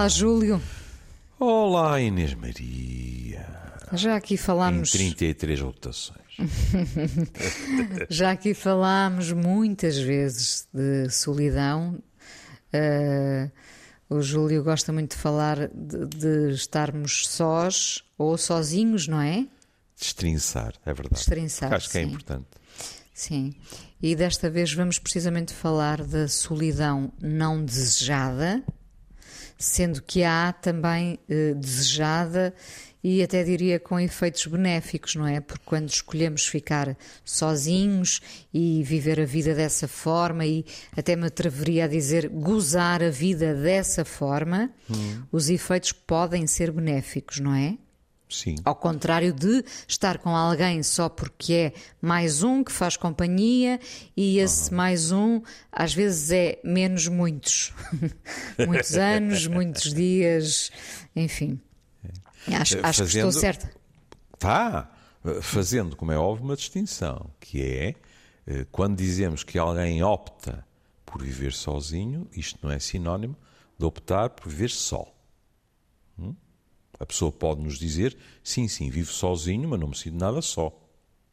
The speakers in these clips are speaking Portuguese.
Olá, Júlio. Olá, Inês Maria. Já aqui falámos. Em 33 rotações. Já aqui falámos muitas vezes de solidão. Uh, o Júlio gosta muito de falar de, de, estarmos sós ou sozinhos, não é? Destrinçar, é verdade. Destrinçar. Acho que é sim. importante. Sim. E desta vez vamos precisamente falar da solidão não desejada, sendo que há também eh, desejada e até diria com efeitos benéficos, não é? Porque quando escolhemos ficar sozinhos e viver a vida dessa forma, e até me atreveria a dizer gozar a vida dessa forma, hum. os efeitos podem ser benéficos, não é? Sim. Ao contrário de estar com alguém só porque é mais um que faz companhia e esse uhum. mais um às vezes é menos muitos. muitos anos, muitos dias, enfim. É. Acho, acho Fazendo... que estou certa. Está. Fazendo, como é óbvio, uma distinção, que é eh, quando dizemos que alguém opta por viver sozinho, isto não é sinónimo de optar por viver só. Hum? A pessoa pode nos dizer: sim, sim, vivo sozinho, mas não me sinto nada só.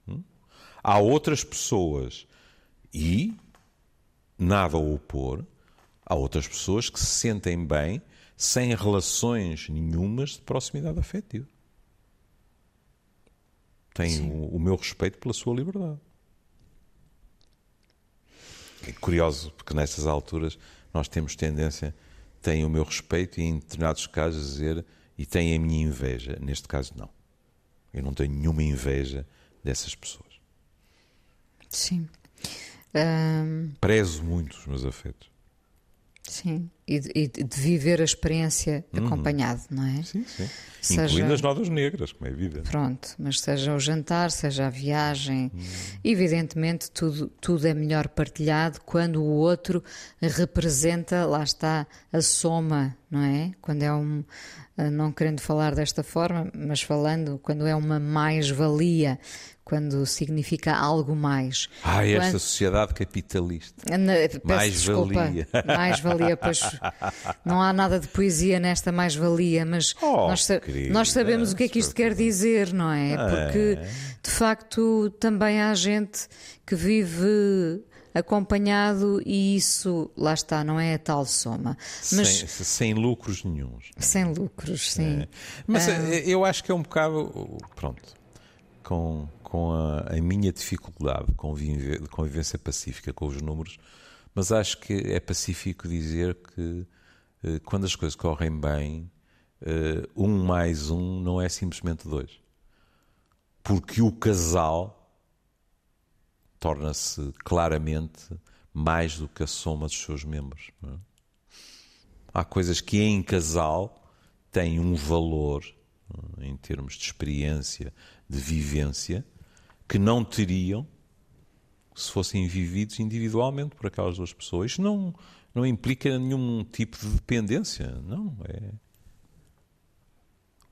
Hum? Há outras pessoas, e nada a opor, há outras pessoas que se sentem bem sem relações nenhumas de proximidade afetiva. Têm o, o, meu respeito pela sua liberdade. É curioso, porque nessas alturas nós temos tendência, têm o meu respeito e em determinados casos dizer e têm a minha inveja. Neste caso, não. Eu não tenho nenhuma inveja dessas pessoas. Sim. Um... Prezo muito os meus afetos. Sim, e de, e de viver a experiência uhum. acompanhado, não é? Sim, sim. Seja... Incluindo as notas negras, como é evidente. Pronto, mas seja o jantar, seja a viagem, uhum. evidentemente tudo, tudo é melhor partilhado quando o outro representa, lá está, a soma, não é? Quando é um, não querendo falar desta forma, mas falando, quando é uma mais-valia, quando significa algo mais. Ah, esta quando... sociedade capitalista. Mais-valia. Mais-valia, pois não há nada de poesia nesta mais-valia, mas oh, nós, nós, sabemos o que é que isto quer dizer, não é? é? Porque, de facto, também há gente que vive acompanhado e isso, lá está, não é a tal soma. Mas, sem, sem lucros nenhums. Sem lucros, sim. É. Mas ah. eu acho que é um bocado, pronto, com, com a, a minha dificuldade de convivência pacífica com os números, mas acho que é pacífico dizer que eh, quando as coisas correm bem, eh, um mais um não é simplesmente dois. Porque o casal torna-se claramente mais do que a soma dos seus membros. É? Há coisas que em casal têm um valor é? em termos de experiência, de vivência, que não teriam se fossem vividos individualmente por aquelas duas pessoas. Isto não, não implica nenhum tipo de dependência, não. É...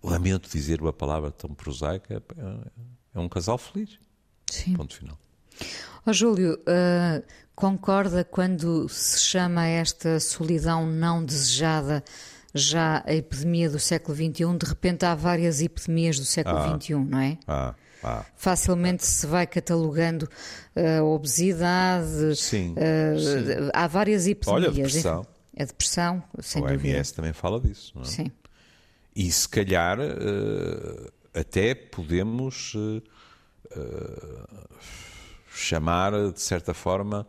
Lamento dizer uma palavra tão prosaica, é, um casal feliz. Sim. Ponto final. Oh, Júlio, uh, concorda quando se chama esta solidão não desejada já a epidemia do século XXI? De repente há várias epidemias do século ah, XXI, não é? Ah, ah, Facilmente se vai catalogando a uh, obesidade. Sim, uh, sim, Há várias epidemias. Olha, a depressão. A depressão, sem o dúvida. Também fala disso, não é? Sim. E se calhar até podemos chamar, de certa forma,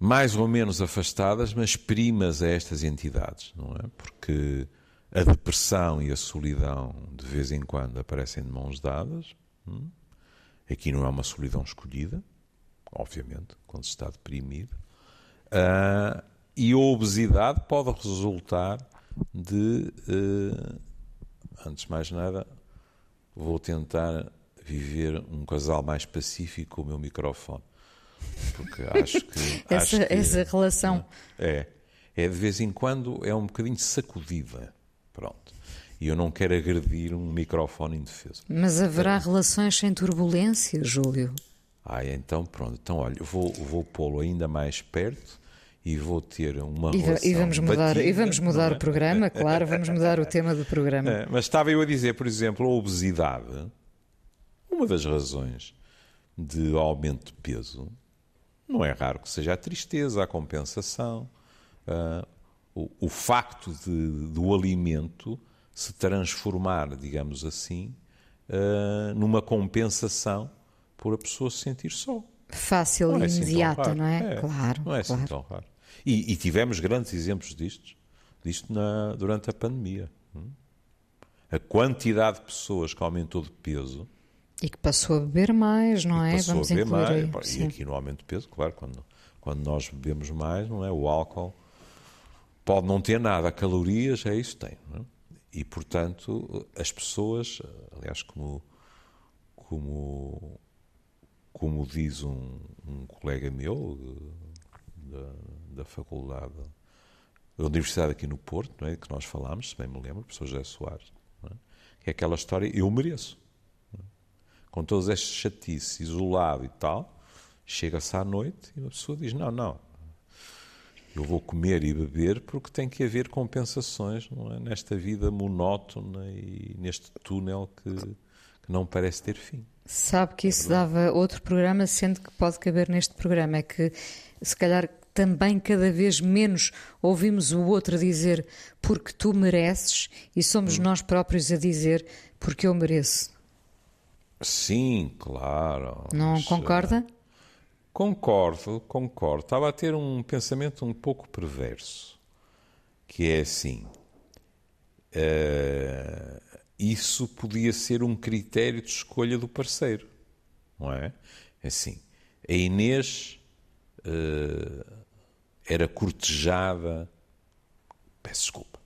mais ou menos afastadas, mas primas a estas entidades, não é? Porque a depressão e a solidão de vez em quando aparecem de mãos dadas. Hum? Aqui não é uma solidão escolhida, obviamente, quando se está deprimido. Uh, e a obesidade pode resultar de, uh, antes de mais nada, vou tentar viver um casal mais pacífico com o meu microfone. Porque acho que. essa, acho que, essa relação. É. É de vez em quando é um bocadinho sacudida. Pronto. E eu não quero agredir um microfone indefeso. Mas haverá é. relações sem turbulência, Júlio? Ah, então pronto. Então olha, vou, vou pô-lo ainda mais perto e vou ter uma e, relação e vamos mudar batida, E vamos mudar é? o programa, claro, vamos mudar o tema do programa. É, mas estava eu a dizer, por exemplo, a obesidade, uma das razões de aumento de peso, não é raro que seja a tristeza, a compensação, uh, o, o, facto de, do alimento se transformar, digamos assim, uh, numa compensação por a pessoa se sentir só. Fácil não e é assim imediata, não é? é? Claro. Não é claro. assim tão raro. E, e, tivemos grandes exemplos disto, disto na, durante a pandemia. Hum? A quantidade de pessoas que aumentou de peso. E que passou a beber mais, não é? Passou Vamos a beber mais. aí. E aqui no aumento de peso, claro, quando, quando nós bebemos mais, não é? O álcool pode não ter nada, calorias, é isso que tem. É? E, portanto, as pessoas, aliás, como, como, como diz um, um colega meu da, da faculdade, da Universidade aqui no Porto, é? que nós falámos, se bem me lembro, o professor José Soares, é? que é aquela história, eu mereço. É? Com todas estas chatices, isolado e tal, chega-se à noite e uma pessoa diz, não, não, eu vou comer e beber porque tem que haver compensações não é? nesta vida monótona e neste túnel que, que não parece ter fim. Sabe que isso dava outro programa, sendo que pode caber neste programa. É que, se calhar, também cada vez menos ouvimos o outro dizer porque tu mereces e somos nós próprios a dizer porque eu mereço. Sim, claro. Não concorda? Concordo, concordo. Estava a ter um pensamento um pouco perverso, que é assim. eh, isso podia ser um critério de escolha do parceiro, não é? Assim, a Inês eh, era cortejada. Peço desculpa.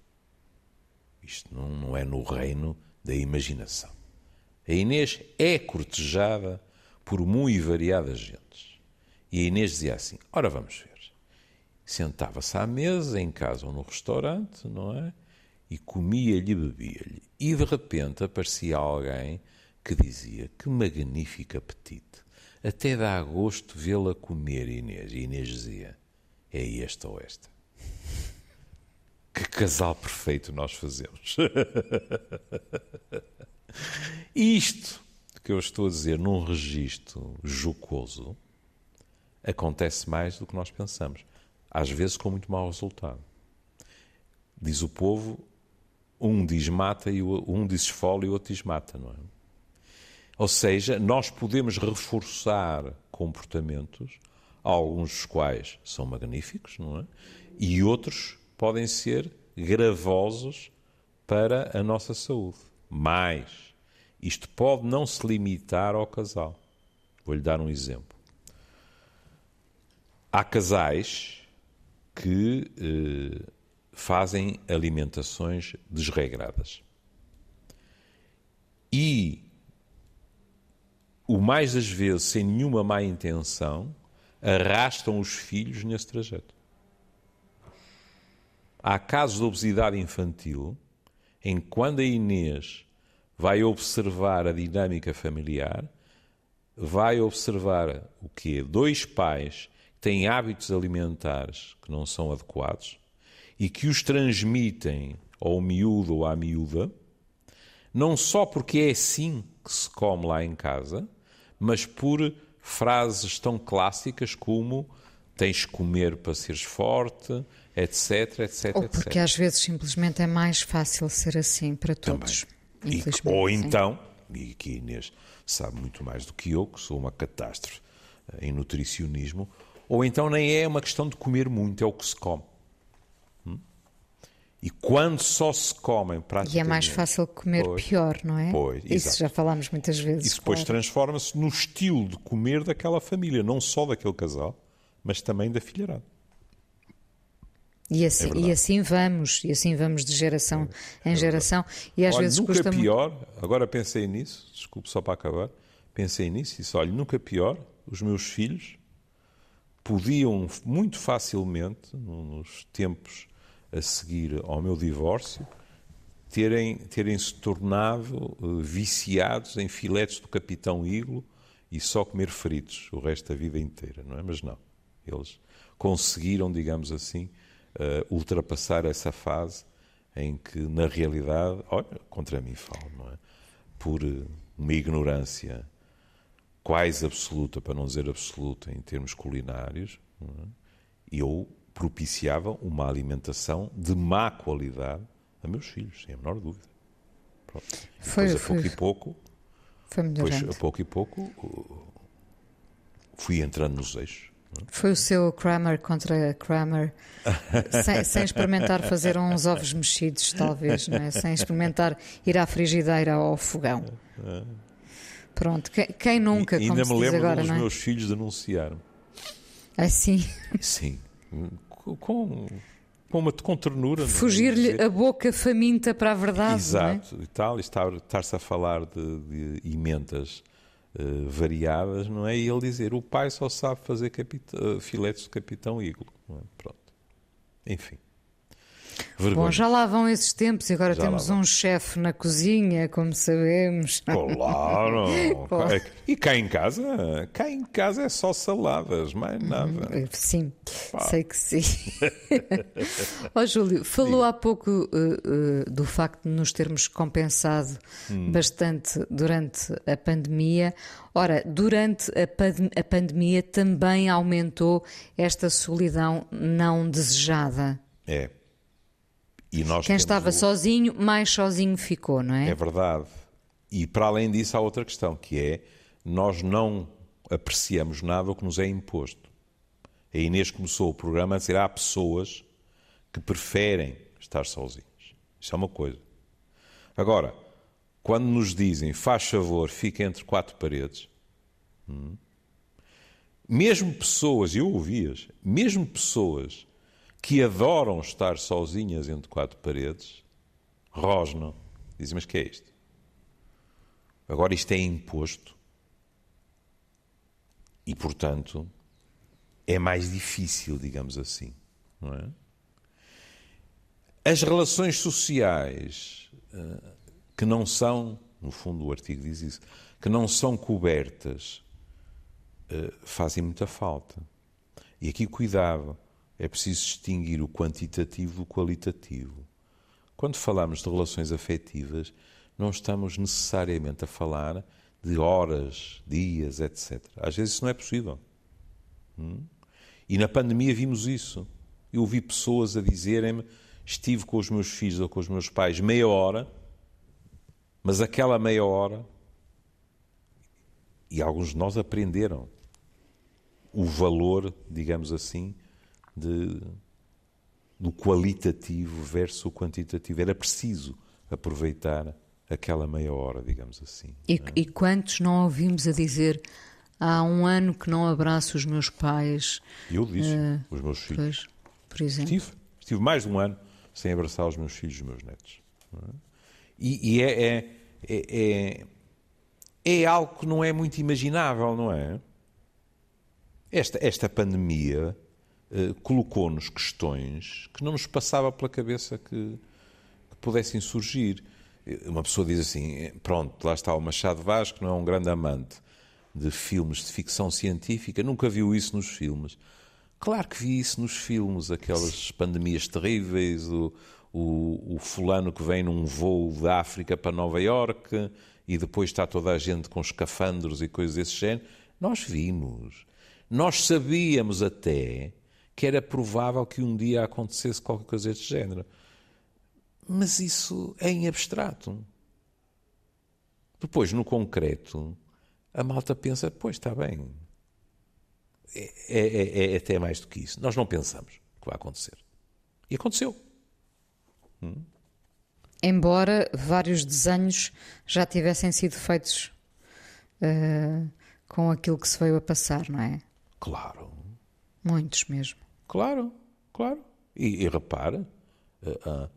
Isto não, não é no reino da imaginação. A Inês é cortejada por muito variadas gentes. E a Inês dizia assim: Ora, vamos ver. Sentava-se à mesa, em casa ou no restaurante, não é? E comia-lhe e bebia-lhe. E de repente aparecia alguém que dizia: Que magnífico apetite! Até dá gosto vê-la comer, Inês. E Inês dizia: É esta ou esta. Que casal perfeito nós fazemos. Isto que eu estou a dizer num registro jocoso acontece mais do que nós pensamos. Às vezes com muito mau resultado. Diz o povo, um diz mata, e um diz esfola e o outro diz mata, não é? Ou seja, nós podemos reforçar comportamentos, alguns dos quais são magníficos, não é? E outros podem ser gravosos para a nossa saúde. Mas isto pode não se limitar ao casal. Vou-lhe dar um exemplo. Há casais que eh, fazem alimentações desregradas. E, o mais das vezes, sem nenhuma má intenção, arrastam os filhos nesse trajeto. Há casos de obesidade infantil em que, quando a Inês vai observar a dinâmica familiar, vai observar o quê? Dois pais têm hábitos alimentares que não são adequados e que os transmitem ao miúdo ou à miúda, não só porque é assim que se come lá em casa, mas por frases tão clássicas como tens que comer para seres forte, etc, etc, Ou porque etc. às vezes simplesmente é mais fácil ser assim para todos. E- ou então, e aqui Inês sabe muito mais do que eu, que sou uma catástrofe eh, em nutricionismo, ou então nem é uma questão de comer muito, é o que se come. Hum? E quando só se comem praticamente... E é mais fácil comer Pois. pior, não é? Pois, Isso exato. já falámos muitas vezes. Isso depois claro. transforma-se no estilo de comer daquela família, não só daquele casal, mas também da filharada. E assim, É e assim vamos, e assim vamos de geração em geração. E às Olha, vezes nunca custa muito. pior, agora pensei nisso, desculpe só para acabar, pensei nisso e disse, olha, nunca pior, os meus filhos podiam muito facilmente, no- nos tempos a seguir ao meu divórcio, terem, terem se tornado eh, viciados em filetes do Capitão Iglo e só comer fritos o resto da vida inteira, não é? Mas não. Eles conseguiram, digamos assim, uh, ultrapassar essa fase em que, na realidade, olha, contra mim falo, não é? Por uma ignorância quase absoluta, para não dizer absoluta, em termos culinários, é? eu propiciava uma alimentação de má qualidade a meus filhos, sem a menor dúvida. Pronto. Foi, depois, a pouco e pouco, foi depois, a pouco e pouco, fui entrando nos eixos. Foi o seu Kramer contra Kramer, sem, sem, experimentar fazer uns ovos mexidos, talvez, não é? sem experimentar ir à frigideira ou ao fogão. Pronto, quem, quem nunca, e, ainda me lembro agora, dos é? meus filhos denunciaram. Assim, Sim, com, com, uma, com ternura. é? fugir-lhe a boca faminta para a verdade, é? Exato, e tal, e estar- estar-se a falar de, de emendas eh, variadas, não é? E ele dizer, o pai só sabe fazer capita- eh, filetes de capitão Iglo. não é? Pronto. Enfim. Vergonha. Bom, já lá vão esses tempos e agora Já temos um chefe na cozinha, como sabemos. Claro! Claro. É E cá em casa, cá em casa é só saladas, mais nada. Sim, sei que sim. Ó Júlio, falou há pouco uh, uh, do facto de nos termos compensado Hum. bastante durante a pandemia. Ora, durante a, pan- a pandemia também aumentou esta solidão não desejada. É. E nós Quem estava o- sozinho, mais sozinho ficou, não é? É verdade. E para além disso há outra questão, que é nós não apreciamos nada o que nos é imposto. A Inês começou o programa a dizer há pessoas que preferem estar sozinhas. Isso é uma coisa. Agora, quando nos dizem faz favor, fica entre quatro paredes, hum, mesmo pessoas, eu ouvi-as, mesmo pessoas que adoram estar sozinhas entre quatro paredes, rosnam. Dizem, mas que é isto? Agora isto é imposto e, portanto, é mais difícil, digamos assim, não é? As relações sociais eh, que não são, no fundo o artigo diz isso, que não são cobertas, eh, fazem muita falta. E aqui cuidado, é preciso distinguir o quantitativo do qualitativo. Quando falamos de relações afetivas, não estamos necessariamente a falar de horas, dias, etc. Às vezes isso não é possível. Hum? E na pandemia vimos isso. Eu ouvi pessoas a dizerem-me: estive com os meus filhos ou com os meus pais meia hora, mas aquela meia hora. E alguns de nós aprenderam o valor, digamos assim, de, do qualitativo versus o quantitativo. Era preciso aproveitar aquela meia hora, digamos assim. E, e quantos não ouvimos a dizer há um ano que não abraço os meus pais? E eu disse, Eh, os meus filhos. Pois, por exemplo. Estive, estive mais de um ano sem abraçar os meus filhos e os meus netos. não é? E, e é, é, é, é, é algo que não é muito imaginável, não é? Esta, esta pandemia eh, colocou-nos questões que não nos passava pela cabeça que, que pudessem surgir. Eh, Uma pessoa diz assim: pronto, lá está o Machado Vaz, que não é um grande amante de filmes de ficção científica, nunca viu isso nos filmes. Claro que vi isso nos filmes, aquelas pandemias terríveis, o, o, o fulano que vem num voo da África para Nova Iorque e depois está toda a gente com escafandros e coisas desse género. Nós vimos. Nós sabíamos até que era provável que um dia acontecesse qualquer coisa deste género. Mas isso é em abstrato. Depois, no concreto, a malta pensa: pois está bem. É, é- é até mais do que isso. Nós não pensamos que vai acontecer. E aconteceu. Embora vários desenhos já tivessem sido feitos eh, com aquilo que se veio a passar, não é? Claro, Muitos mesmo. Claro, claro. E, e repara, eh, há,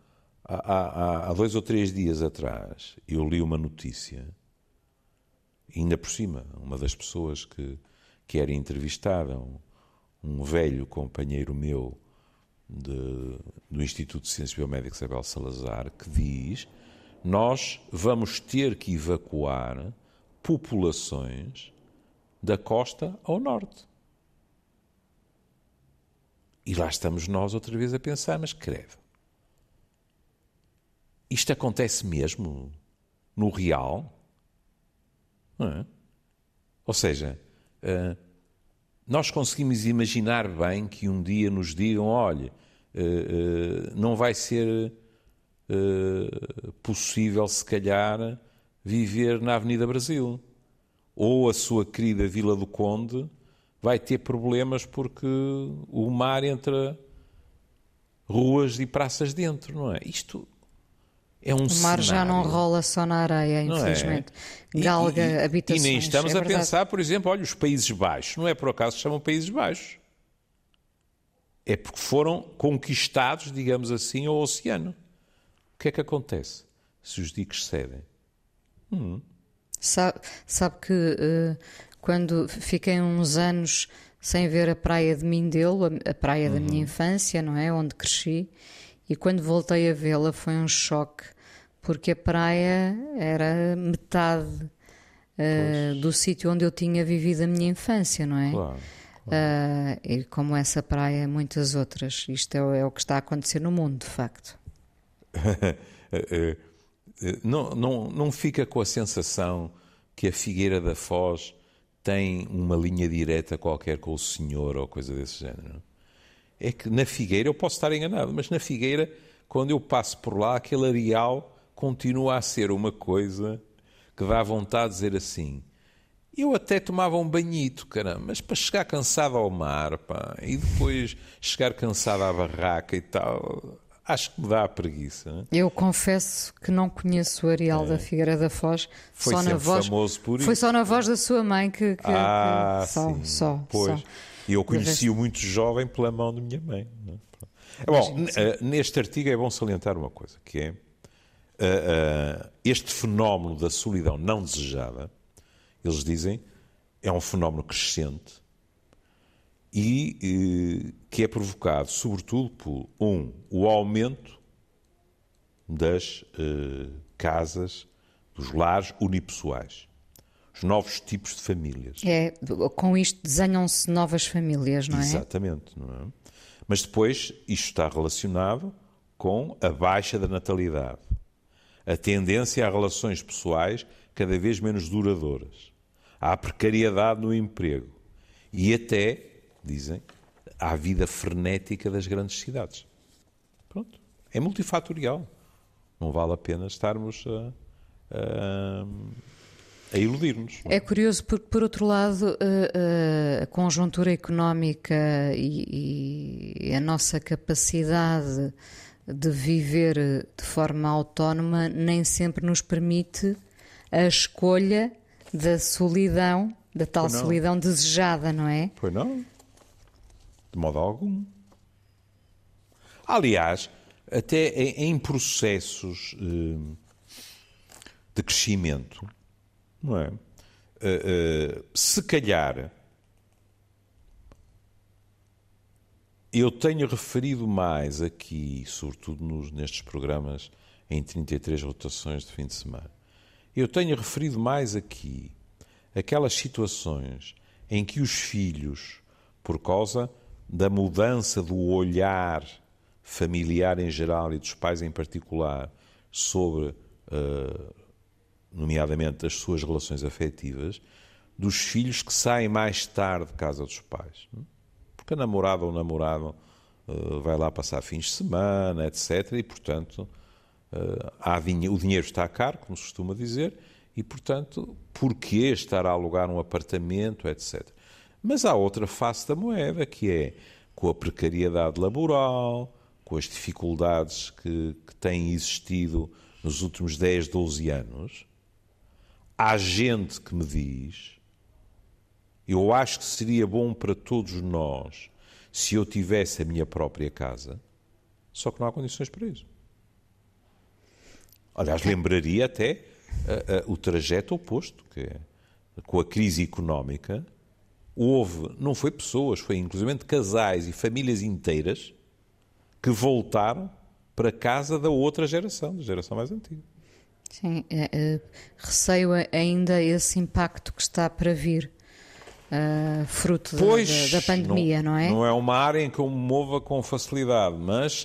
há- há- há dois ou três dias atrás eu li uma notícia, ainda por cima, uma das pessoas que, que era entrevistada, um, um velho companheiro meu de- do Instituto de Ciências Biomédicas Isabel Salazar, que diz nós vamos ter que evacuar populações da costa ao norte. E lá estamos nós outra vez a pensar, mas credo. Isto acontece mesmo no real? É? Ou seja, uh, nós conseguimos imaginar bem que um dia nos digam: olha, uh, uh, não vai ser possível, se calhar, viver na Avenida Brasil. Ou a sua querida Vila do Conde vai ter problemas porque o mar entra ruas e praças dentro, não é? Isto é um O mar cenário. já não rola só na areia, é? infelizmente. E- Galga e, e, habitações. E nem estamos é a verdade. pensar, por exemplo, olha, os Países Baixos. Não é por acaso que se chamam Países Baixos. É porque foram conquistados, digamos assim, ao oceano. O que é que acontece se os diques cedem? Sabe, sabe que eh, quando fiquei uns anos sem ver a praia de Mindelo, a, praia da Uhum. minha infância, não é? Onde cresci, e quando voltei a vê-la foi um choque, porque a praia era metade eh, do sítio onde eu tinha vivido a minha infância, não é? Claro. Ah, e como essa praia, muitas outras. Isto é, o- é o que está a acontecer no mundo, de facto. Eh, não, não, não fica com a sensação que a Figueira da Foz tem uma linha direta qualquer com o Senhor ou coisa desse género. É que na Figueira, eu posso estar enganado, mas na Figueira, quando eu passo por lá, aquele areal continua a ser uma coisa que dá vontade de dizer assim. Eu até tomava um banhito, caramba, mas para chegar cansado ao mar, pá, e depois chegar cansado à barraca e tal, acho que me dá a preguiça. né? Eu confesso que não conheço o Areal da Figueira da Foz. É. Foi só na sempre voz, famoso por Foi isso. só na voz da sua mãe que. que- Ah, que- só, sim. só, pois. só. E eu De conheci-o muito jovem pela mão da minha mãe. é? Bom, eh, neste artigo é bom salientar uma coisa, que é eh, eh, este fenómeno da solidão não desejada, eles dizem, é um fenómeno crescente e eh, que é provocado, sobretudo, por, um, o aumento das eh, casas, dos lares unipessoais, os novos tipos de famílias. É, com isto desenham-se novas famílias, não é? Exatamente, não é? Mas depois isto está relacionado com a baixa da natalidade, a tendência a relações pessoais cada vez menos duradouras, à precariedade no emprego e até, dizem, à vida frenética das grandes cidades. Pronto. É multifatorial. Não vale a pena estarmos a, a, a iludir-nos. É curioso porque, por outro lado, eh, eh, a conjuntura económica e, e a nossa capacidade de viver de forma autónoma nem sempre nos permite a escolha da solidão, da tal solidão desejada, não é? Pois não? De modo algum. Aliás, até em, processos eh, de crescimento, não é? Eh, eh, se calhar eu tenho referido mais aqui, sobretudo nos, nestes programas em 33 rotações de fim de semana, eu tenho referido mais aqui aquelas situações em que os filhos, por causa da mudança do olhar familiar em geral e dos pais em particular sobre, eh, nomeadamente, as suas relações afetivas, dos filhos que saem mais tarde de casa dos pais. Porque a namorada ou o namorado eh, vai lá passar fins de semana, etc. E, portanto, eh, o dinheiro está caro, como se costuma dizer, e, portanto, porquê estar a alugar um apartamento, etc. Mas há outra face da moeda, que é com a precariedade laboral, com as dificuldades que, que têm existido nos últimos 10, 12 anos, há gente que me diz eu acho que seria bom para todos nós se eu tivesse a minha própria casa, só que não há condições para isso. Aliás, lembraria até ah, ah, o trajeto oposto, que é, com a crise económica, houve, não foi pessoas, foi inclusive casais e famílias inteiras que voltaram para casa da outra geração, da geração mais antiga. Sim, é, é, receio ainda esse impacto que está para vir. uh, fruto pois, da, da, pandemia, não, não, é? Não é uma área em que eu me mova com facilidade, mas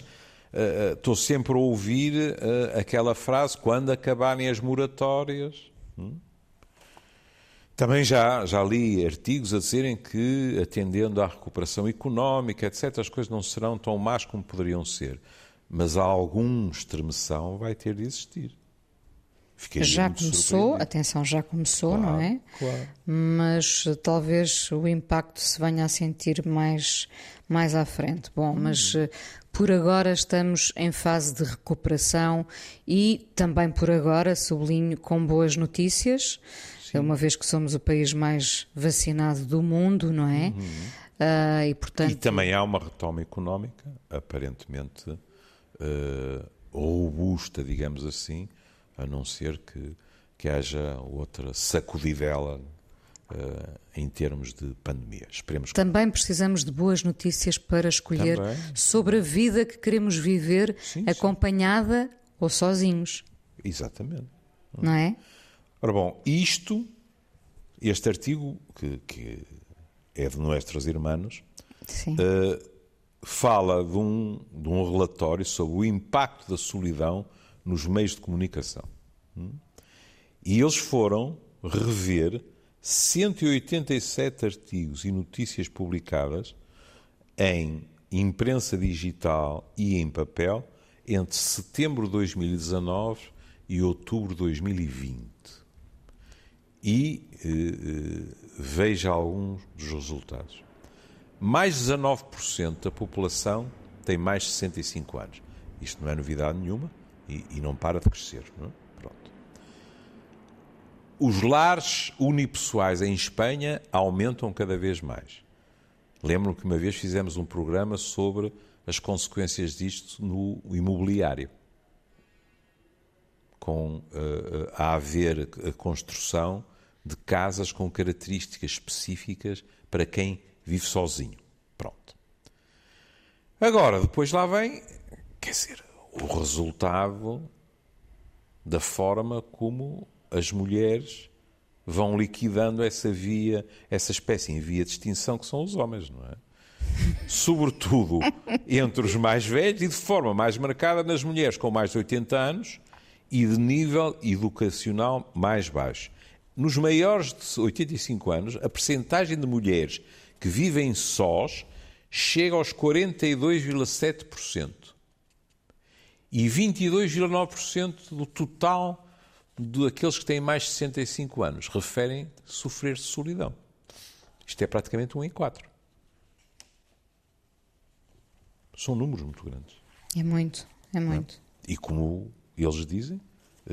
uh, estou sempre a ouvir uh, aquela frase: quando acabarem as moratórias. Hum? Também já, já li artigos a dizerem que, atendendo à recuperação económica, etc., as coisas não serão tão más como poderiam ser. Mas há algum estremeção vai ter de existir. Fiquei já começou, atenção, já começou, claro, não é? Claro. Mas talvez o impacto se venha a sentir mais, mais à frente. Bom, hum. mas eh, por agora estamos em fase de recuperação e também por agora, sublinho, com boas notícias. Uma vez que somos o país mais vacinado do mundo, não é? Uhum. Uh, e, portanto... e também há uma retoma económica, aparentemente uh, robusta, digamos assim, a não ser que, que haja outra sacudidela uh, em termos de pandemia. Esperemos que... Também precisamos de boas notícias para escolher Também. sobre a vida que queremos viver, sim, acompanhada sim. ou sozinhos. Exatamente. Não é? Ora bom, isto, este artigo, que, que é de Nuestros Irmãos, uh, fala de um, de um relatório sobre o impacto da solidão nos meios de comunicação. E eles foram rever 187 artigos e notícias publicadas em imprensa digital e em papel entre setembro de 2019 e outubro de 2020. E eh, eh, veja alguns dos resultados. Mais de 19% da população tem mais de 65 anos. Isto não é novidade nenhuma e, e não para de crescer. Não é? Pronto. Os lares unipessoais em Espanha aumentam cada vez mais. Lembro que uma vez fizemos um programa sobre as consequências disto no imobiliário, com uh, a haver a construção de casas com características específicas para quem vive sozinho. Pronto. Agora, depois lá vem, quer dizer, o resultado da forma como as mulheres vão liquidando essa via, essa espécie em via de extinção que são os homens, não é? Sobretudo entre os mais velhos e de forma mais marcada nas mulheres com mais de 80 anos e de nível educacional mais baixo. Nos maiores de 85 anos, a percentagem de mulheres que vivem sós chega aos 42,7% e 22,9% do total daqueles que têm mais de 65 anos referem sofrer de solidão. Isto é praticamente um em quatro. São números muito grandes. É muito, é muito. É? E como eles dizem,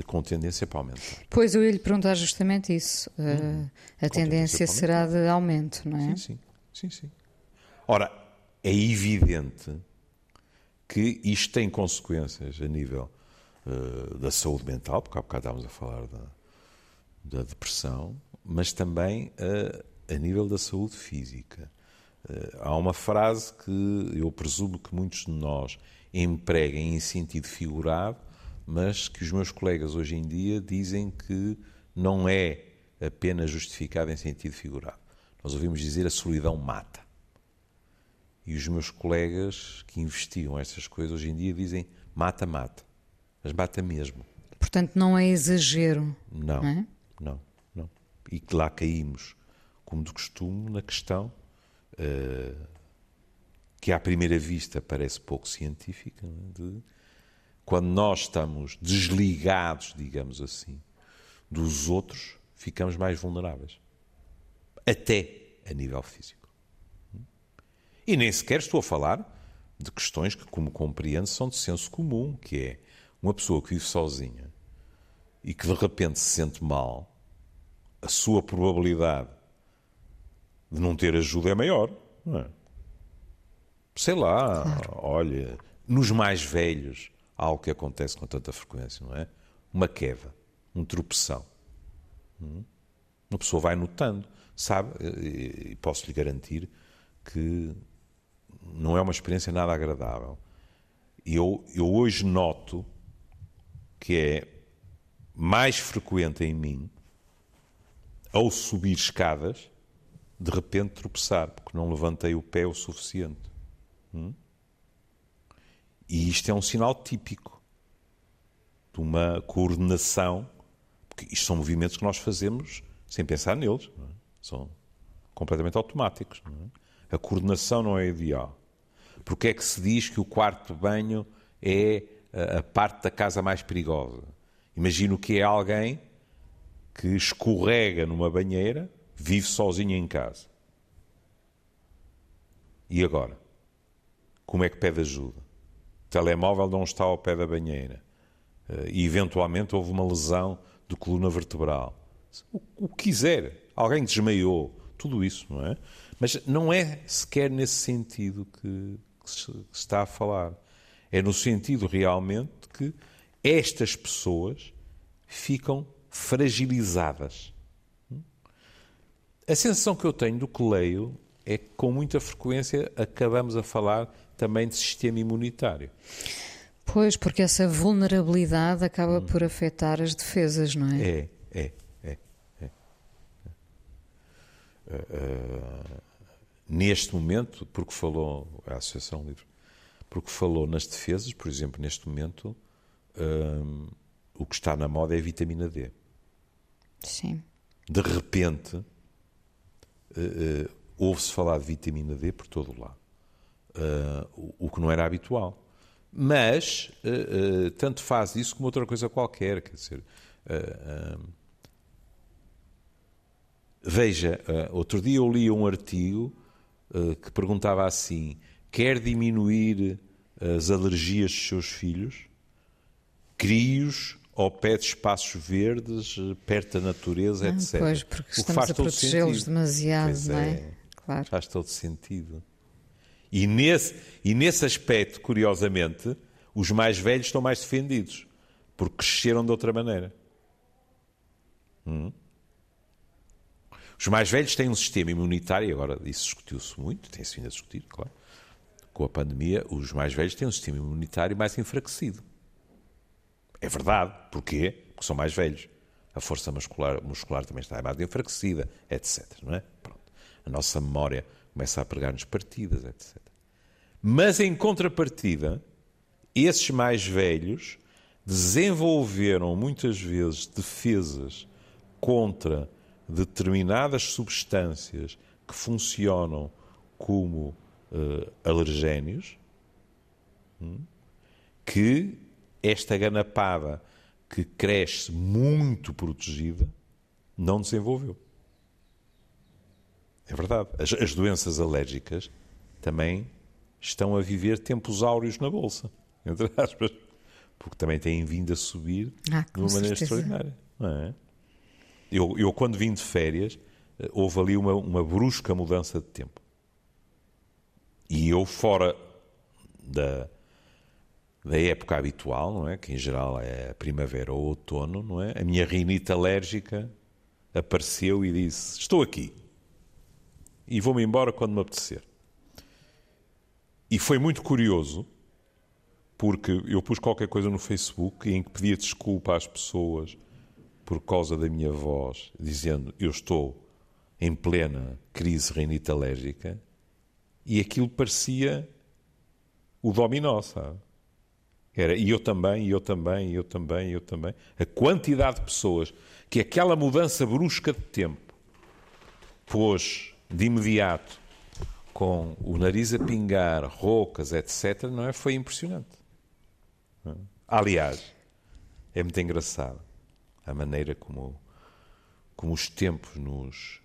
com tendência para aumentar. Pois eu ia lhe perguntar justamente isso. Hum, a tendência será de aumento, não é? Sim, sim, sim, sim. Ora, é evidente que isto tem consequências a nível uh, da saúde mental, porque há bocado estávamos a falar da, da depressão, mas também uh, a nível da saúde física. Uh, há uma frase que eu presumo que muitos de nós empreguem em sentido figurado, mas que os meus colegas hoje em dia dizem que não é apenas justificada em sentido figurado. Nós ouvimos dizer a solidão mata. E os meus colegas que investigam estas coisas hoje em dia dizem mata, mata. Mas mata mesmo. Portanto, não é exagero. Não, não, é? não, não. E que lá caímos, como de costume, na questão uh, que à primeira vista parece pouco científica, é? de quando nós estamos desligados, digamos assim, dos outros, ficamos mais vulneráveis. Até a nível físico. E nem sequer estou a falar de questões que, como compreendo, são de senso comum, que é uma pessoa que vive sozinha e que de repente se sente mal, a sua probabilidade de não ter ajuda é maior, não é? Sei lá, claro. olha, nos mais velhos, algo que acontece com tanta frequência, não é? Uma queda, um tropeção. Hum? Uma pessoa vai notando, sabe? E posso lhe garantir que não é uma experiência nada agradável. Eu, eu hoje noto que é mais frequente em mim, ao subir escadas, de repente tropeçar, porque não levantei o pé o suficiente. Hum? E isto é um sinal típico de uma coordenação, porque isto são movimentos que nós fazemos sem pensar neles, é? são completamente automáticos. É? A coordenação não é ideal. Porque é que se diz que o quarto banho é a parte da casa mais perigosa? Imagino que é alguém que escorrega numa banheira, vive sozinho em casa. E agora? Como é que pede ajuda? Telemóvel não está ao pé da banheira. Eh, e eventualmente houve uma lesão de coluna vertebral. O, que quiser. Alguém desmaiou. Tudo isso, não é? Mas não é sequer nesse sentido que, que se está a falar. É no sentido realmente que estas pessoas ficam fragilizadas. A sensação que eu tenho do que leio é que, com muita frequência, acabamos a falar também de sistema imunitário. Pois, porque essa vulnerabilidade acaba hum. por afetar as defesas, não é? É, é, é. é. Uh, neste momento, porque falou a Associação Livre, porque falou nas defesas, por exemplo, neste momento, uh, o que está na moda é a vitamina D. Sim. De repente, uh, ouve-se falar de vitamina D por todo o lado, uh, o, o, que não era habitual. Mas, tanto faz isso como outra coisa qualquer, quer dizer. veja, outro dia eu li um artigo que perguntava assim: quer diminuir as alergias dos seus filhos? Crie-os ao pé de espaços verdes, perto da natureza, ah, etc. Pois, porque o estamos a protegê-los demasiado, pois não é? é? Claro. Faz todo sentido. E nesse, e nesse aspecto, curiosamente, os mais velhos estão mais defendidos, porque cresceram de outra maneira. Hum? Os mais velhos têm um sistema imunitário, agora isso discutiu-se muito, tem-se vindo a discutir, claro. Com a pandemia, os mais velhos têm um sistema imunitário mais enfraquecido. É verdade. Porquê? Porque são mais velhos. A força muscular, muscular também está mais enfraquecida, etc. Não é? Pronto. A nossa memória começa a pregar-nos partidas, etc. Mas, em contrapartida, esses mais velhos desenvolveram muitas vezes defesas contra determinadas substâncias que funcionam como uh, alergénios, hum, que esta ganapada que cresce muito protegida não desenvolveu. É verdade. As, as, doenças alérgicas também estão a viver tempos áureos na Bolsa, entre aspas, porque também têm vindo a subir ah, de uma maneira certeza. extraordinária. É? Eu, eu, quando vim de férias, eh, houve ali uma, uma brusca mudança de tempo. E eu, fora da, da época habitual, não é? Que em geral é a primavera ou outono, não é? A minha rinite alérgica apareceu e disse: Estou aqui. E vou-me embora quando me apetecer. E foi muito curioso, porque eu pus qualquer coisa no Facebook em que pedia desculpa às pessoas por causa da minha voz, dizendo eu estou em plena crise rinite alérgica, e aquilo parecia o dominó, sabe? Era e eu também, e eu também, e eu também, e eu também. A quantidade de pessoas que aquela mudança brusca de tempo pôs de imediato com o nariz a pingar, roucas, etc., não é? Foi impressionante. É? Aliás, é muito engraçado a maneira como, como os tempos nos,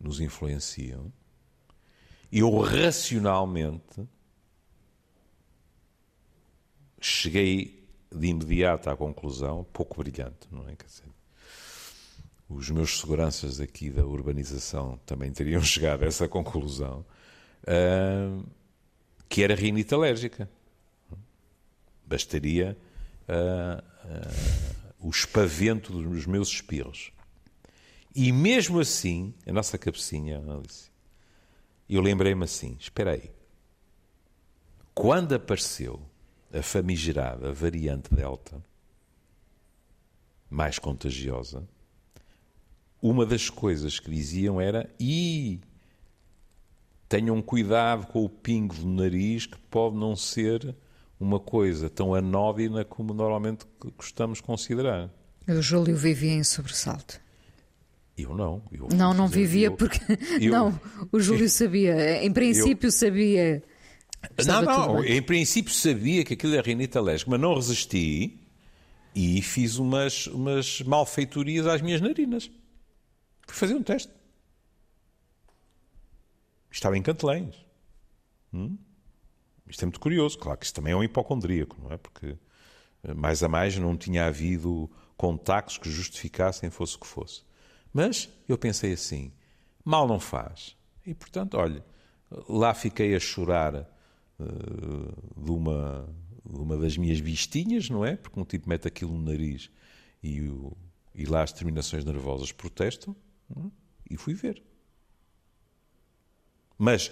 nos influenciam. Eu racionalmente cheguei de imediato à conclusão, pouco brilhante, não é? Quer dizer, os meus seguranças aqui da urbanização também teriam chegado a essa conclusão, uh, que era rinite alérgica. Bastaria uh, uh, o espavento dos meus espirros. E mesmo assim, a nossa cabecinha, Alice, eu lembrei-me assim: espera aí. Quando apareceu a famigerada variante Delta, mais contagiosa, uma das coisas que diziam era: e tenham cuidado com o pingo do nariz, que pode não ser uma coisa tão anódina como normalmente gostamos de considerar. O Júlio vivia em sobressalto. Eu não. Eu, não, não dizer, vivia eu, porque. eu- não, o Júlio sabia. Em princípio, sabia. Não, não. Em princípio sabia que aquilo era rinite alérgica, mas não resisti e fiz umas, umas malfeitorias às minhas narinas. Fui fazer um teste. Estava em Cantelães. Hum? Isto é muito curioso. Claro que isto também é um hipocondríaco, não é? Porque eh, mais a mais não tinha havido contactos que justificassem fosse o que fosse. Mas eu pensei assim: mal não faz. E portanto, olha, lá fiquei a chorar eh, de, uma, de uma das minhas vistinhas, não é? Porque um tipo mete aquilo no nariz e, o- e lá as terminações nervosas protestam. E fui ver. Mas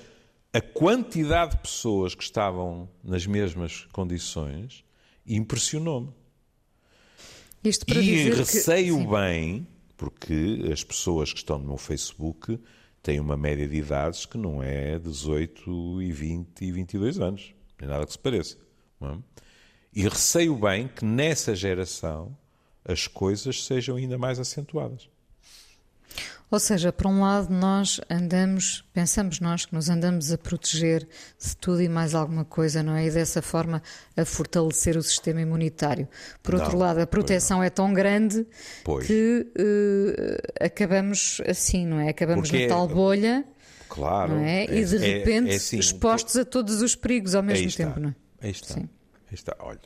a quantidade de pessoas que estavam nas mesmas condições impressionou-me. Isto para E que- receio Sim. bem, porque as pessoas que estão no meu Facebook têm uma média de idades que não é 18 e 20 e 22 anos. Nem nada que se pareça. é? E receio bem que nessa geração as coisas sejam ainda mais acentuadas. Ou seja, por um lado, nós andamos, pensamos nós que nos andamos a proteger de tudo e mais alguma coisa, não é? E dessa forma a fortalecer o sistema imunitário. Por outro Não, lado, a proteção é tão grande Pois. que eh, acabamos assim, não é? Acabamos Porque na é- tal bolha, Claro. não é? E de é- repente é assim, expostos a todos os perigos ao mesmo tempo, não é? Aí está. Sim. Aí está. Olha,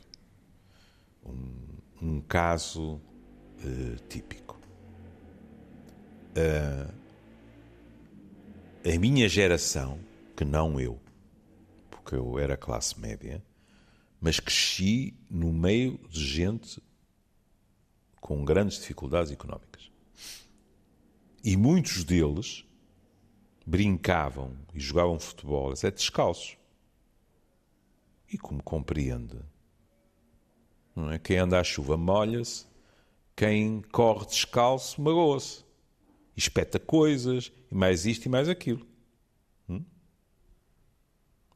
um, um caso eh, típico. Eh, a minha geração, que não eu, porque eu era classe média, mas cresci no meio de gente com grandes dificuldades económicas. E muitos deles brincavam e jogavam futebol, até descalços. E como compreende, não é? Quem anda à chuva molha-se, quem corre descalço magoa-se. E espeta coisas, e mais isto e mais aquilo. Hum?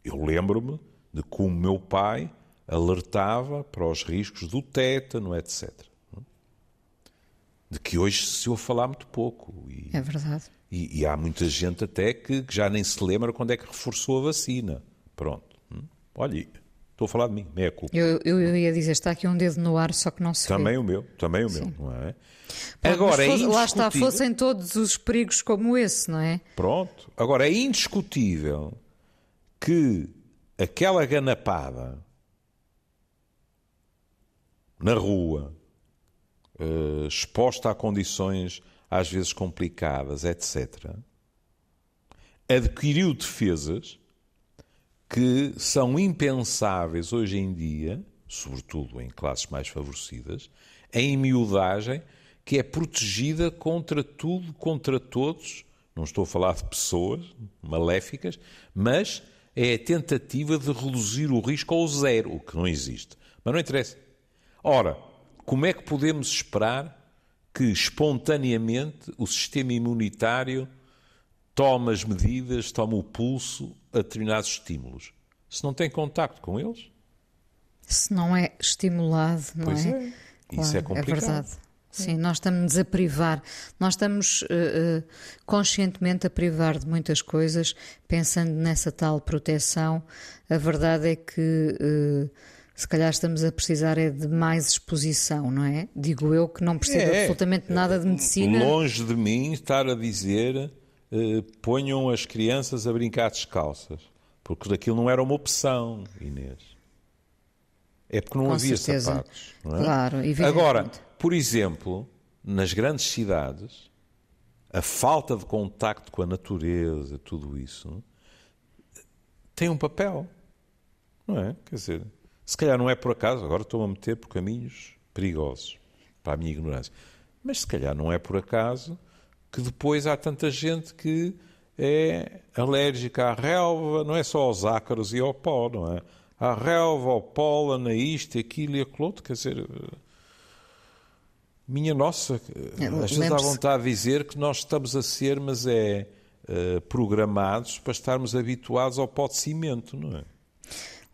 Eu lembro-me de como meu pai alertava para os riscos do tétano, etc. Hum? De que hoje se ouve falar muito pouco. E, É verdade. e, e há muita gente até que, que já nem se lembra quando é que reforçou a vacina. Pronto. Hum? Olha, estou a falar de mim, meia culpa. Eu, eu, eu ia dizer, está aqui um dedo no ar, só que não se Também vê. o meu, também o meu, não é? Pronto, Agora, é fosse- lá está, fossem todos os perigos como esse, não é? Pronto. Agora, é indiscutível que aquela ganapada na rua, eh, exposta a condições às vezes complicadas, etc., adquiriu defesas que são impensáveis hoje em dia, sobretudo em classes mais favorecidas, em miudagem que é protegida contra tudo, contra todos. Não estou a falar de pessoas maléficas, mas é a tentativa de reduzir o risco ao zero, o que não existe. Mas não interessa. Ora, como é que podemos esperar que espontaneamente o sistema imunitário toma as medidas, toma o pulso a determinados estímulos? Se não tem contacto com eles? Se não é estimulado, não Pois é? é. Isso é complicado. verdade. Sim, nós estamos a privar, nós estamos eh, eh, conscientemente a privar de muitas coisas, pensando nessa tal proteção. A verdade é que eh, se calhar estamos a precisar é de mais exposição, não é? Digo eu que não percebo É. absolutamente nada de medicina. Longe de mim estar a dizer eh, ponham as crianças a brincar descalças, porque daquilo não era uma opção, Inês. É porque não Com havia certeza. sapatos. Não é? Claro, evidentemente. Agora, por exemplo, nas grandes cidades, a falta de contacto com a natureza, tudo isso, tem um papel. Não é? Quer dizer, se calhar não é por acaso, agora estou a meter por caminhos perigosos, para a minha ignorância. Mas se calhar não é por acaso que depois há tanta gente que é alérgica à relva, não é só aos ácaros e ao pó, não é? À relva, ao pólen, a isto, aquilo e aquilo outro, quer dizer, minha nossa, É, às vezes dá vontade de dizer que nós estamos a ser, mas é uh, programados para estarmos habituados ao pó de cimento, não é?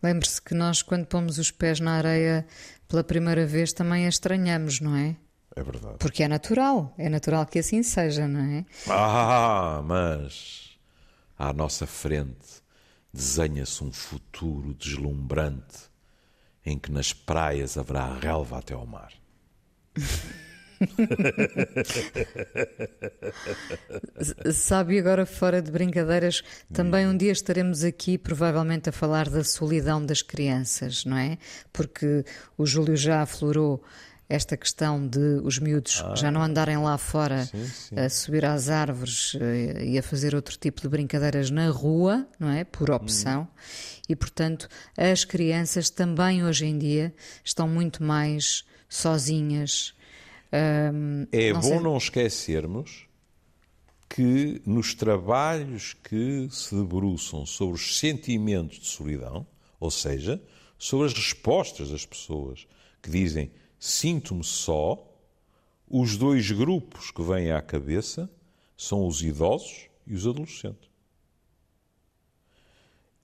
Lembre-se que nós, quando pomos os pés na areia pela primeira vez, também a estranhamos, não é? É verdade. Porque é natural, é natural que assim seja, não é? Ah, mas à nossa frente desenha-se um futuro deslumbrante em que nas praias haverá relva até ao mar. Sabe, agora fora de brincadeiras, também um dia estaremos aqui, provavelmente, a falar da solidão das crianças, não é? Porque o Júlio já aflorou esta questão de os miúdos ah, já não andarem lá fora sim, sim. a subir às árvores eh, e a fazer outro tipo de brincadeiras na rua, não é? Por opção. Hum. E, portanto, as crianças também hoje em dia estão muito mais sozinhas. Um, é não bom sei... não esquecermos que nos trabalhos que se debruçam sobre os sentimentos de solidão, ou seja, sobre as respostas das pessoas que dizem sinto-me só, os dois grupos que vêm à cabeça são os idosos e os adolescentes.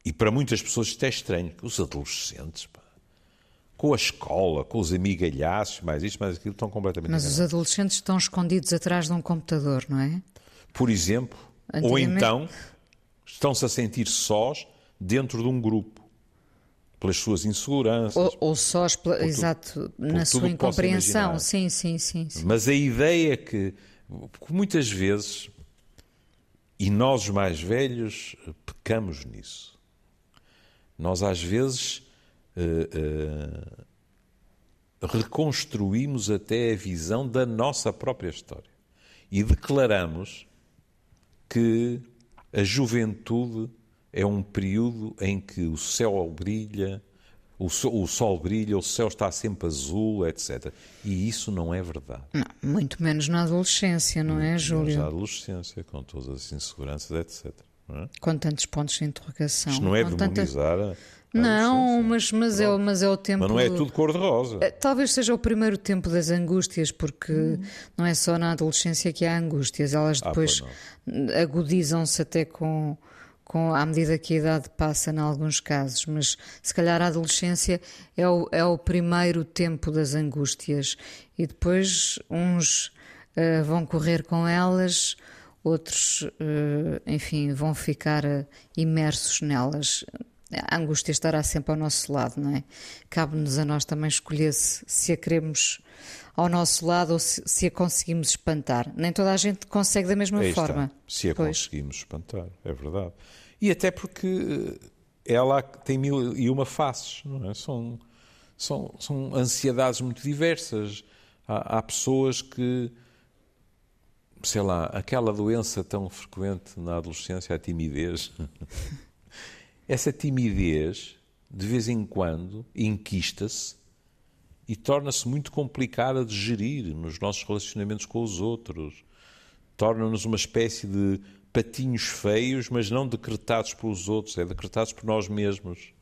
E para muitas pessoas isto é estranho. Os adolescentes, pá, com a escola, com os amigalhaços, mais isto, mais aquilo, estão completamente Mas enganados. os adolescentes estão escondidos atrás de um computador, não é? Por exemplo. Ou então estão-se a sentir sós dentro de um grupo pelas suas inseguranças. Ou, ou sós, pela, exato, na sua incompreensão. Sim, sim, sim, sim, Mas a ideia que, que muitas vezes, e nós os mais velhos, pecamos nisso. Nós às vezes uh, uh, reconstruímos até a visão da nossa própria história e declaramos que a juventude é um período em que o céu brilha, o sol, o sol, brilha, o céu está sempre azul, etc. E isso não é verdade. Não, muito menos na adolescência, não é, muito é, Júlio? Menos na adolescência, com todas as inseguranças, etc. É? Com tantos pontos de interrogação. Isto não é demonizar tanta... Não, mas, mas, é, mas é o tempo. Mas não é tudo cor-de-rosa. É, talvez seja o primeiro tempo das angústias, porque hum. não é só na adolescência que há angústias, elas ah, depois ah, agudizam-se até com, com, à medida que a idade passa, em alguns casos, mas se calhar a adolescência é o, é o primeiro tempo das angústias e depois uns uh, vão correr com elas, outros, uh, enfim, vão ficar uh, imersos nelas. A angústia estará sempre ao nosso lado, não é? Cabe-nos a nós também escolher se, se a queremos ao nosso lado ou se, se, a conseguimos espantar. Nem toda a gente consegue da mesma Aí forma. Está. Se a pois. conseguimos espantar, é verdade. E até porque eh, ela tem mil e uma faces, não é? São, são, são ansiedades muito diversas. Há, há pessoas que, sei lá, aquela doença tão frequente na adolescência, a timidez. Essa timidez, de vez em quando, inquista-se e torna-se muito complicada de gerir nos nossos relacionamentos com os outros. Torna-nos uma espécie de patinhos feios, mas não decretados pelos outros, é decretados por nós mesmos.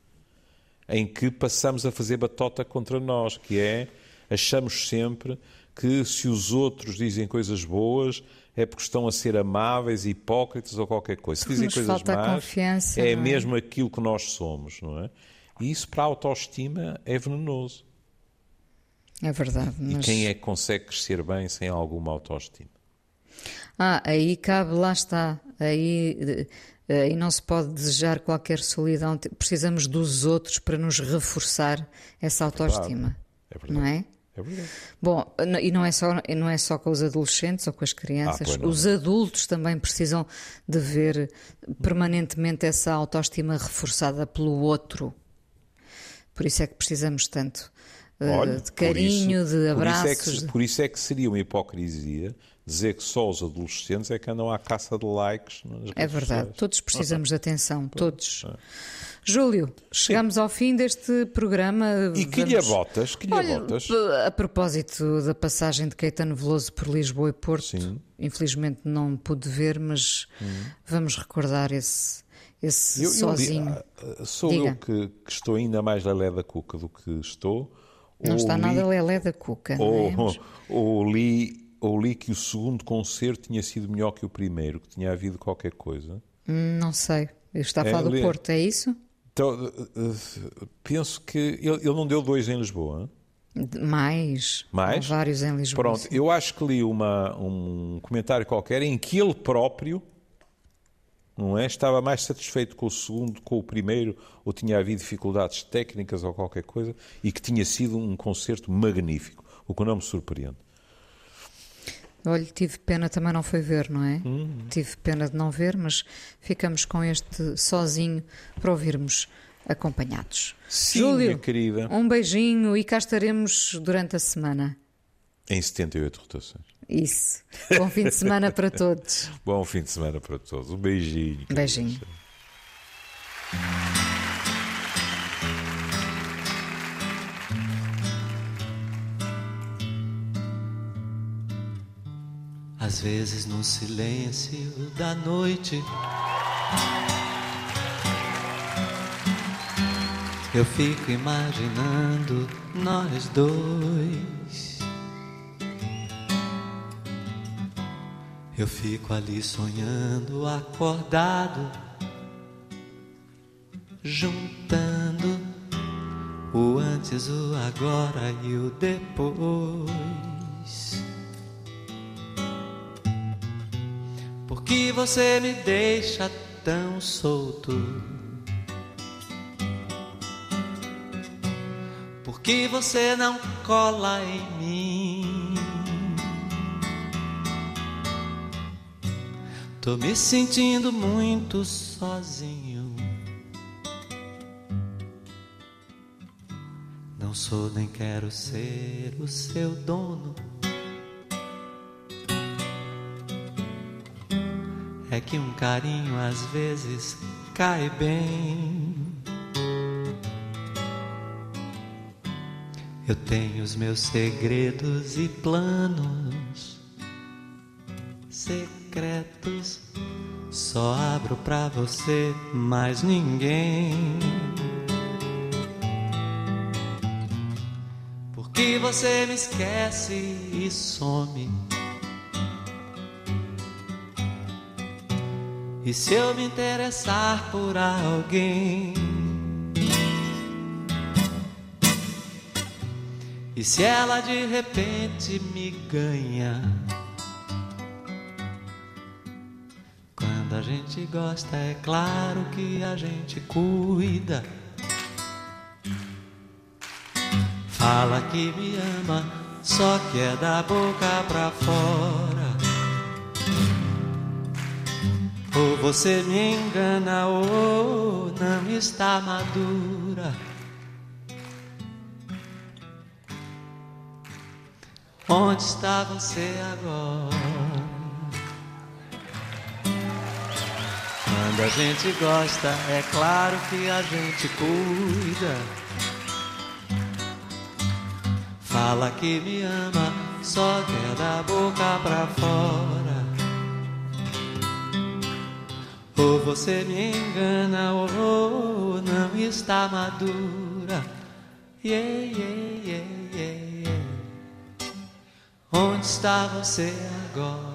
Em que passamos a fazer batota contra nós, que é achamos sempre que se os outros dizem coisas boas é porque estão a ser amáveis, hipócritas ou qualquer coisa. Se dizem coisas más, é, é mesmo aquilo que nós somos, não é? E isso para a autoestima é venenoso. É verdade. Mas... E quem é que consegue crescer bem sem alguma autoestima? Ah, aí cabe, lá está. Aí, aí não se pode desejar qualquer solidão. Precisamos dos outros para nos reforçar essa autoestima. É verdade. Não é? É verdade. Bom, e não é, só, não é só com os adolescentes ou com as crianças, ah, os adultos também precisam de ver permanentemente essa autoestima reforçada pelo outro. Por isso é que precisamos tanto Olha, de carinho, isso, de abraços. Por isso, é que, por isso, é que, seria uma hipocrisia dizer que só os adolescentes é que andam à caça de likes. é verdade, sociais. todos precisamos de atenção, todos. É. Júlio, chegamos Sim. ao fim deste programa. E que lhe botas, que lhe botas. A propósito da passagem de Caetano Veloso por Lisboa e Porto, Sim. infelizmente não pude ver, mas hum. vamos recordar esse, esse eu, sozinho. Eu, sou Diga. eu que, que, estou ainda mais lelé da cuca do que estou. Não está li, nada lelé da cuca. Ou, não é? ou li ou li que o segundo concerto tinha sido melhor que o primeiro, que tinha havido qualquer coisa. Hum, não sei. Está a falar é, do Porto, é isso? Então, uh, penso que ele, ele, não deu dois em Lisboa. Mais. Mais? vários em Lisboa. Pronto, eu acho que li uma, um comentário qualquer em que ele próprio não é? Estava mais satisfeito com o segundo, com o primeiro, ou tinha havido dificuldades técnicas ou qualquer coisa, e que tinha sido um concerto magnífico, o que não me surpreende. Olha, tive pena também não foi ver, não é? Uhum. Tive pena de não ver, mas ficamos com este sozinho para ouvirmos acompanhados. Sim, Júlio, querida. Um beijinho e cá estaremos durante a semana. Em 78 rotações. Isso. Bom fim de semana para todos. Bom fim de semana para todos. Um beijinho. Beijinho. Às vezes no silêncio da noite eu fico imaginando nós dois. Eu fico ali sonhando, acordado, juntando o antes, o agora e o depois. Que você me deixa tão solto? Por que você não cola em mim? Tô me sentindo muito sozinho. Não sou nem quero ser o seu dono. É que um carinho às vezes cai bem. Eu tenho os meus segredos e planos secretos. Só abro pra você, mais ninguém. Porque você me esquece e some. E se eu me interessar por alguém? E se ela de repente me ganha? a gente gosta, é claro que a gente cuida. Fala que me ama, só que é da boca pra fora. Ou você me engana, ou não está madura. Onde está você agora? Quando a gente gosta, é claro que a gente cuida. Fala que me ama, só quer da boca pra fora. Ou você me engana, ou não está madura. Yeah, yeah, yeah, yeah, yeah. Onde está você agora?